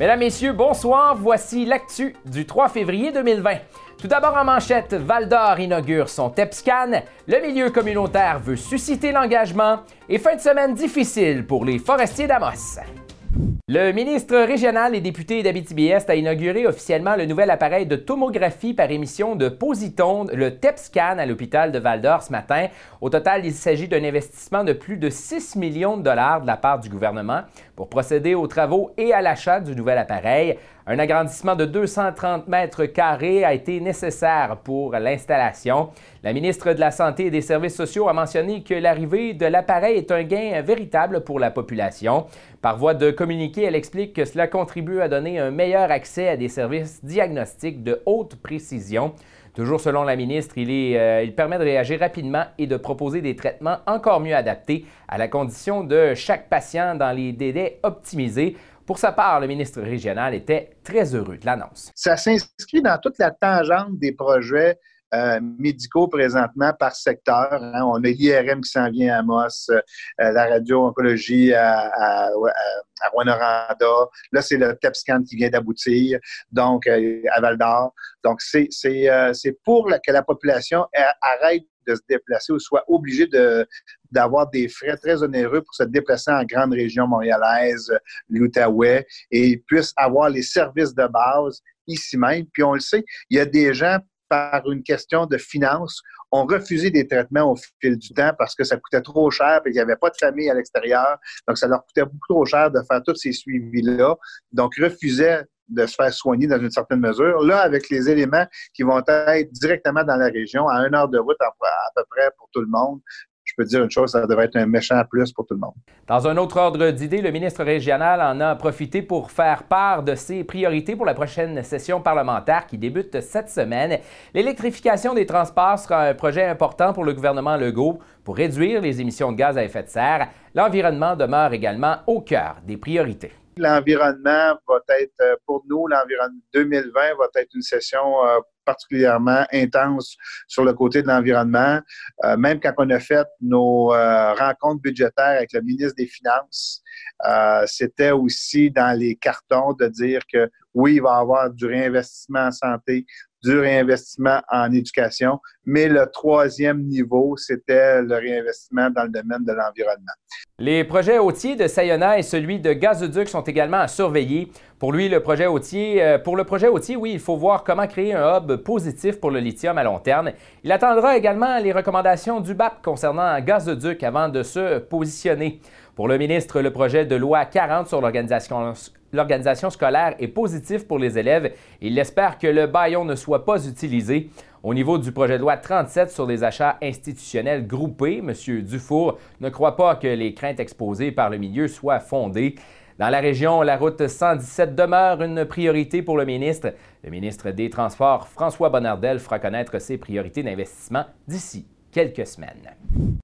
Mesdames, Messieurs, bonsoir. Voici l'actu du 3 février 2020. Tout d'abord en manchette, Val d'Or inaugure son TEPSCAN, le milieu communautaire veut susciter l'engagement et fin de semaine difficile pour les forestiers d'Amos. Le ministre régional et député d'Abitibi-Est a inauguré officiellement le nouvel appareil de tomographie par émission de positonde, le TEPSCAN, à l'hôpital de Val-d'Or ce matin. Au total, il s'agit d'un investissement de plus de 6 millions de dollars de la part du gouvernement pour procéder aux travaux et à l'achat du nouvel appareil. Un agrandissement de 230 mètres carrés a été nécessaire pour l'installation. La ministre de la Santé et des Services sociaux a mentionné que l'arrivée de l'appareil est un gain véritable pour la population. Par voie de communiqué, elle explique que cela contribue à donner un meilleur accès à des services diagnostiques de haute précision. Toujours selon la ministre, il, euh, il, permet de réagir rapidement et de proposer des traitements encore mieux adaptés à la condition de chaque patient dans les délais optimisés. Pour sa part, le ministre régional était très heureux de l'annonce. Ça s'inscrit dans toute la tangente des projets euh, médicaux présentement par secteur. Hein. On a l'IRM qui s'en vient à Moss, euh, la radio-oncologie à, à, à, Là, c'est le TEPSCAN qui vient d'aboutir, donc euh, à Val-d'Or. Donc, c'est pour que la population arrête de se déplacer ou soit obligé de, d'avoir des frais très onéreux pour se déplacer en grande région montréalaise, l'Outaouais, et puisse avoir les services de base ici même. Puis on le sait, il y a des gens par une question de finances, ont refusé des traitements au fil du temps parce que ça coûtait trop cher et qu'il n'y avait pas de famille à l'extérieur. Donc, ça leur coûtait beaucoup trop cher de faire tous ces suivis-là. Donc, refusaient de se faire soigner dans une certaine mesure. Là, avec les éléments qui vont être directement dans la région, à une heure de route à, peu près pour tout le monde, peux dire une chose, ça devrait être un méchant plus pour tout le monde. Dans un autre ordre d'idée, le ministre régional en a profité pour faire part de ses priorités pour la prochaine session parlementaire qui débute cette semaine. L'électrification des transports sera un projet important pour le gouvernement Legault pour réduire les émissions de gaz à effet de serre. L'environnement demeure également au cœur des priorités l'environnement va être, euh, pour nous, l'environnement 2020 va être une session euh, particulièrement intense sur le côté de l'environnement. Euh, même quand on a fait nos rencontres budgétaires avec le ministre des Finances, c'était aussi dans les cartons de dire que oui, il va y avoir du réinvestissement en santé, du réinvestissement en éducation, mais le troisième niveau, c'était le réinvestissement dans le domaine de l'environnement. Les projets hôtiers de Sayona et celui de Gazoduc sont également à surveiller. Pour lui, le projet hôtier, euh, pour le projet hôtier, oui, il faut voir comment créer un hub positif pour le lithium à long terme. Il attendra également les recommandations du BAP concernant Gazoduc avant de se positionner. Pour le ministre, le projet de loi 40 sur l'organisation scolaire est positive pour les élèves. Il espère que le baillon ne soit pas utilisé. Au niveau du projet de loi 37 sur les achats institutionnels groupés, M. Dufour ne croit pas que les craintes exposées par le milieu soient fondées. Dans la région, la route 117 demeure une priorité pour le ministre. Le ministre des Transports, François Bonnardel, fera connaître ses priorités d'investissement d'ici quelques semaines.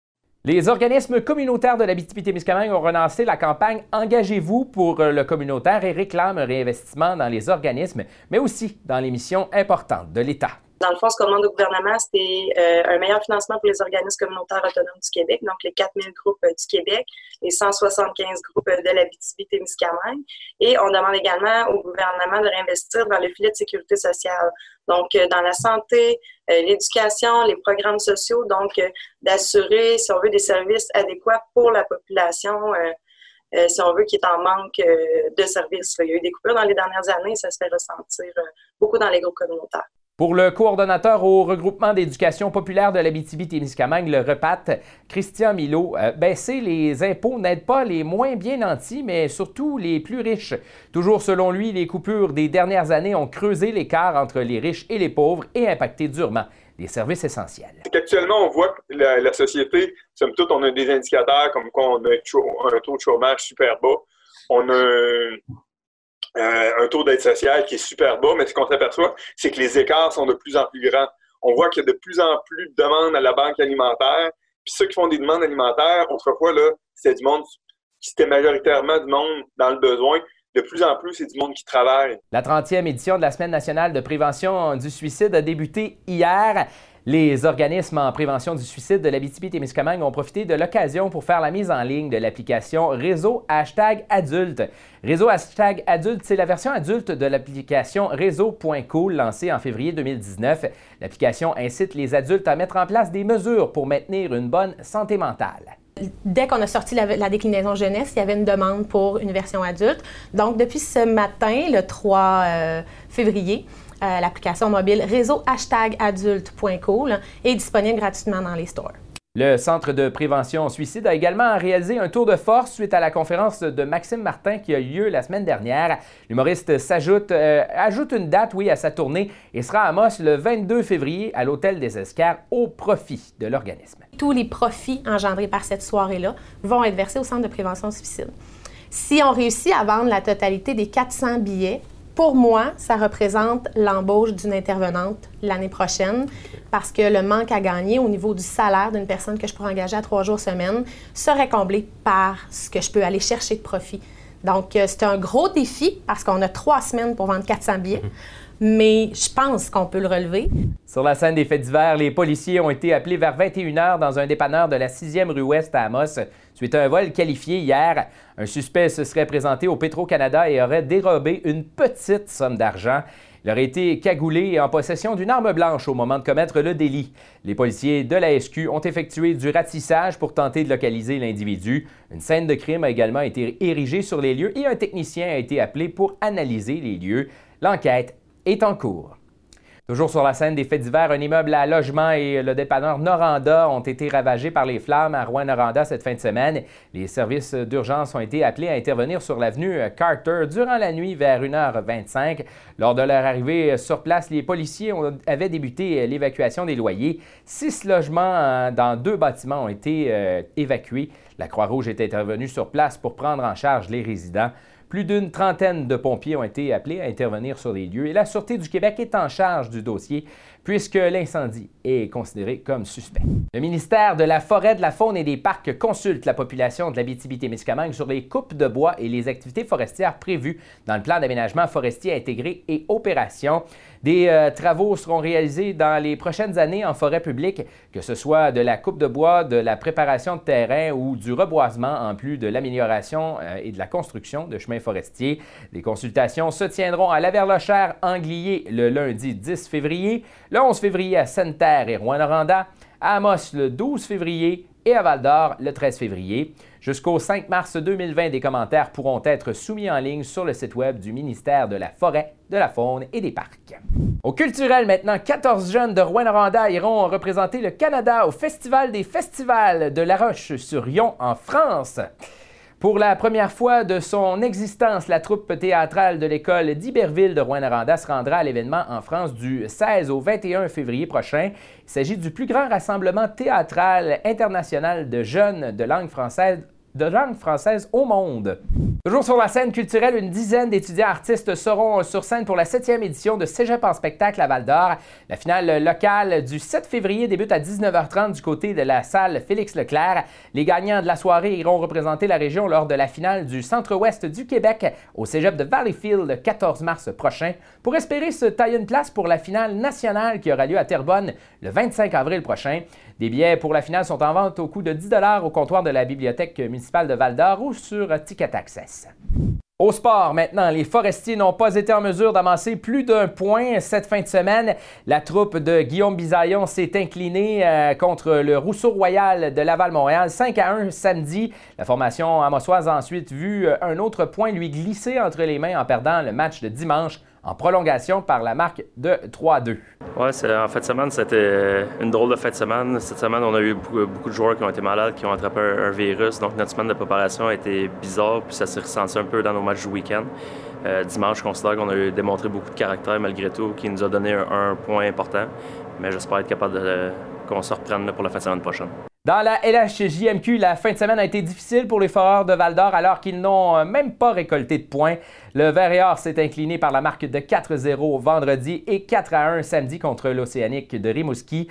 Les organismes communautaires de la BTP-Témiscamingue ont relancé la campagne Engagez-vous pour le communautaire et réclament un réinvestissement dans les organismes, mais aussi dans les missions importantes de l'État. Dans le fond, ce qu'on demande au gouvernement, c'était euh, un meilleur financement pour les organismes communautaires autonomes du Québec, donc les 4000 groupes euh, du Québec, les 175 groupes euh, de la BTB-Témiscamingue. Et on demande également au gouvernement de réinvestir dans le filet de sécurité sociale, donc dans la santé, l'éducation, les programmes sociaux, donc d'assurer, si on veut, des services adéquats pour la population. si on veut, qui est en manque de services. Il y a eu des coupures dans les dernières années, ça se fait ressentir beaucoup dans les groupes communautaires. Pour le coordonnateur au regroupement d'éducation populaire de l'Abitibi-Témiscamingue, le REPAT, Christian Milo, euh, baisser les impôts n'aide pas les moins bien nantis, mais surtout les plus riches. Toujours selon lui, les coupures des dernières années ont creusé l'écart entre les riches et les pauvres et impacté durement les services essentiels. Actuellement, on voit que la, société, somme toute, on a des indicateurs comme quoi on a un taux de chômage super bas, on a euh, un taux d'aide sociale qui est super bas, mais ce qu'on s'aperçoit, c'est que les écarts sont de plus en plus grands. On voit qu'il y a de plus en plus de demandes à la banque alimentaire. Puis ceux qui font des demandes alimentaires, autrefois, là, c'était du monde, c'était majoritairement du monde dans le besoin. de plus en plus, c'est du monde qui travaille. La 30e édition de la Semaine nationale de prévention du suicide a débuté hier. Les organismes en prévention du suicide de l'Abitibi-Témiscamingue ont profité de l'occasion pour faire la mise en ligne de l'application Réseau Hashtag Adulte. Réseau Hashtag Adulte, c'est la version adulte de l'application Réseau.cool lancée en février 2019. L'application incite les adultes à mettre en place des mesures pour maintenir une bonne santé mentale. Dès qu'on a sorti la, déclinaison jeunesse, il y avait une demande pour une version adulte. Donc, depuis ce matin, le 3 euh, février, euh, l'application mobile réseau hashtag adulte.cool est disponible gratuitement dans les stores. Le Centre de prévention suicide a également réalisé un tour de force suite à la conférence de Maxime Martin qui a eu lieu la semaine dernière. L'humoriste s'ajoute, euh, ajoute une date, oui, à sa tournée et sera à Moss le 22 février à l'Hôtel des Escars au profit de l'organisme. Tous les profits engendrés par cette soirée-là vont être versés au Centre de prévention suicide. Si on réussit à vendre la totalité des 400 billets, pour moi, ça représente l'embauche d'une intervenante l'année prochaine parce que le manque à gagner au niveau du salaire d'une personne que je pourrais engager à trois jours semaine serait comblé par ce que je peux aller chercher de profit. Donc, euh, c'est un gros défi parce qu'on a trois semaines pour vendre 400 billets. mais je pense qu'on peut le relever. Sur la scène des faits divers, les policiers ont été appelés vers 21 h dans un dépanneur de la 6e rue Ouest à Amos. Suite à un vol qualifié hier, un suspect se serait présenté au Petro-Canada et aurait dérobé une petite somme d'argent. Il aurait été cagoulé et en possession d'une arme blanche au moment de commettre le délit. Les policiers de la SQ ont effectué du ratissage pour tenter de localiser l'individu. Une scène de crime a également été érigée sur les lieux et un technicien a été appelé pour analyser les lieux. L'enquête est en cours. Toujours sur la scène des faits divers, un immeuble à logement et le dépanneur Noranda ont été ravagés par les flammes à Rouen-Noranda cette fin de semaine. Les services d'urgence ont été appelés à intervenir sur l'avenue Carter durant la nuit vers 1h25. Lors de leur arrivée sur place, les policiers avaient débuté l'évacuation des loyers. Six logements dans deux bâtiments ont été euh, évacués. La Croix-Rouge est intervenue sur place pour prendre en charge les résidents. Plus d'une trentaine de pompiers ont été appelés à intervenir sur les lieux et la Sûreté du Québec est en charge du dossier puisque l'incendie est considéré comme suspect. Le ministère de la Forêt, de la Faune et des Parcs consulte la population de l'Abitibi-Témiscamingue sur les coupes de bois et les activités forestières prévues dans le plan d'aménagement forestier intégré et opération. Des euh, travaux seront réalisés dans les prochaines années en forêt publique, que ce soit de la coupe de bois, de la préparation de terrain ou du reboisement, en plus de l'amélioration euh, et de la construction de chemins forestiers. Les consultations se tiendront à Laverlochère, Anglier, le lundi 10 février le 11 février à Sainte-Terre et Rouen-Noranda, à Amos le 12 février et à Val-d'Or le 13 février. Jusqu'au 5 mars 2020, des commentaires pourront être soumis en ligne sur le site web du ministère de la Forêt, de la Faune et des Parcs. Au culturel maintenant, 14 jeunes de Rouen-Noranda iront représenter le Canada au Festival des festivals de La Roche-sur-Yon en France. Pour la première fois de son existence, la troupe théâtrale de l'école d'Iberville de Rouen-Noranda se rendra à l'événement en France du 16 au 21 février prochain. Il s'agit du plus grand rassemblement théâtral international de jeunes de langue française de langue française au monde. Toujours sur la scène culturelle, une dizaine d'étudiants artistes seront sur scène pour la septième édition de Cégep en spectacle à Val-d'Or. La finale locale du 7 février débute à 19h30 du côté de la salle Félix Leclerc. Les gagnants de la soirée iront représenter la région lors de la finale du Centre-Ouest du Québec au Cégep de Valleyfield le 14 mars prochain pour espérer se tailler une place pour la finale nationale qui aura lieu à Terrebonne le 25 avril prochain. Des billets pour la finale sont en vente au coût de 10 au comptoir de la Bibliothèque municipale de Val-d'Or ou sur Ticket Access. Au sport, maintenant, les Forestiers n'ont pas été en mesure d'amasser plus d'un point cette fin de semaine. La troupe de Guillaume Bisaillon s'est inclinée euh, contre le Rousseau Royal de Laval-Montréal 5 à 1 samedi. La formation amassoise a ensuite vu euh, un autre point lui glisser entre les mains en perdant le match de dimanche en prolongation par la marque de 3-2. Oui, en fin de semaine, c'était une drôle de fin de semaine. Cette semaine, on a eu beaucoup, de joueurs qui ont été malades, qui ont attrapé un, virus. Donc, notre semaine de préparation a été bizarre, puis ça s'est ressenti un peu dans nos matchs du week-end. Euh, dimanche, je considère qu'on a démontré beaucoup de caractère malgré tout, qui nous a donné un, point important. Mais j'espère être capable qu'on se reprenne pour la fin de semaine prochaine. Dans la LHJMQ, la fin de semaine a été difficile pour les Foreurs de Val-d'Or alors qu'ils n'ont euh, même pas récolté de points. Le Vert s'est incliné par la marque de 4-0 vendredi et 4-1 samedi contre l'Océanique de Rimouski.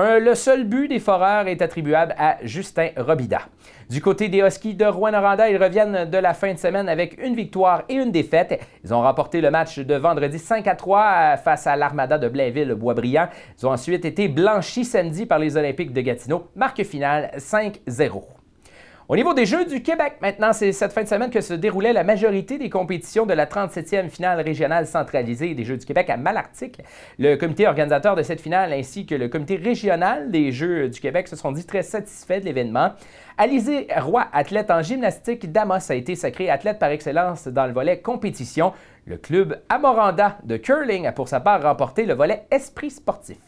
Le seul but des Foreurs est attribuable à Justin Robida. Du côté des Huskies de Rouen-Noranda, ils reviennent de la fin de semaine avec une victoire et une défaite. Ils ont remporté le match de vendredi 5 à 3 face à l'Armada de Blainville-Boisbriand. Ils ont ensuite été blanchis samedi par les Olympiques de Gatineau. Marque finale 5-0. Au niveau des Jeux du Québec, maintenant, c'est cette fin de semaine que se déroulait la majorité des compétitions de la 37e finale régionale centralisée des Jeux du Québec à Malartic. Le comité organisateur de cette finale ainsi que le comité régional des Jeux du Québec se sont dit très satisfaits de l'événement. Alizé Roy, athlète en gymnastique d'Amos, a été sacré athlète par excellence dans le volet compétition. Le club Amoranda de curling a pour sa part remporté le volet esprit sportif.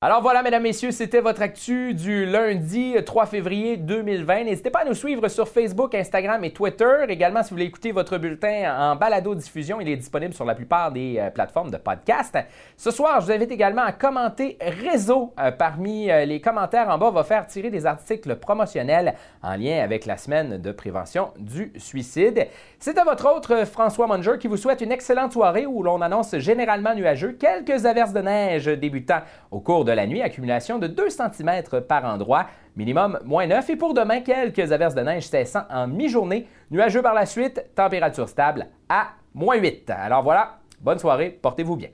Alors voilà, mesdames, messieurs, c'était votre actu du lundi 3 février 2020. N'hésitez pas à nous suivre sur Facebook, Instagram et Twitter. Également, si vous voulez écouter votre bulletin en balado-diffusion, il est disponible sur la plupart des euh, plateformes de podcast. Ce soir, je vous invite également à commenter Réseau. Euh, parmi euh, les commentaires en bas, on va faire tirer des articles promotionnels en lien avec la semaine de prévention du suicide. C'est à votre autre François Munger qui vous souhaite une excellente soirée où l'on annonce généralement nuageux, quelques averses de neige débutant au cours de la nuit, accumulation de 2 cm par endroit, minimum moins 9 et pour demain, quelques averses de neige cessant en mi-journée, nuageux par la suite, température stable à moins 8. Alors voilà, bonne soirée, portez-vous bien.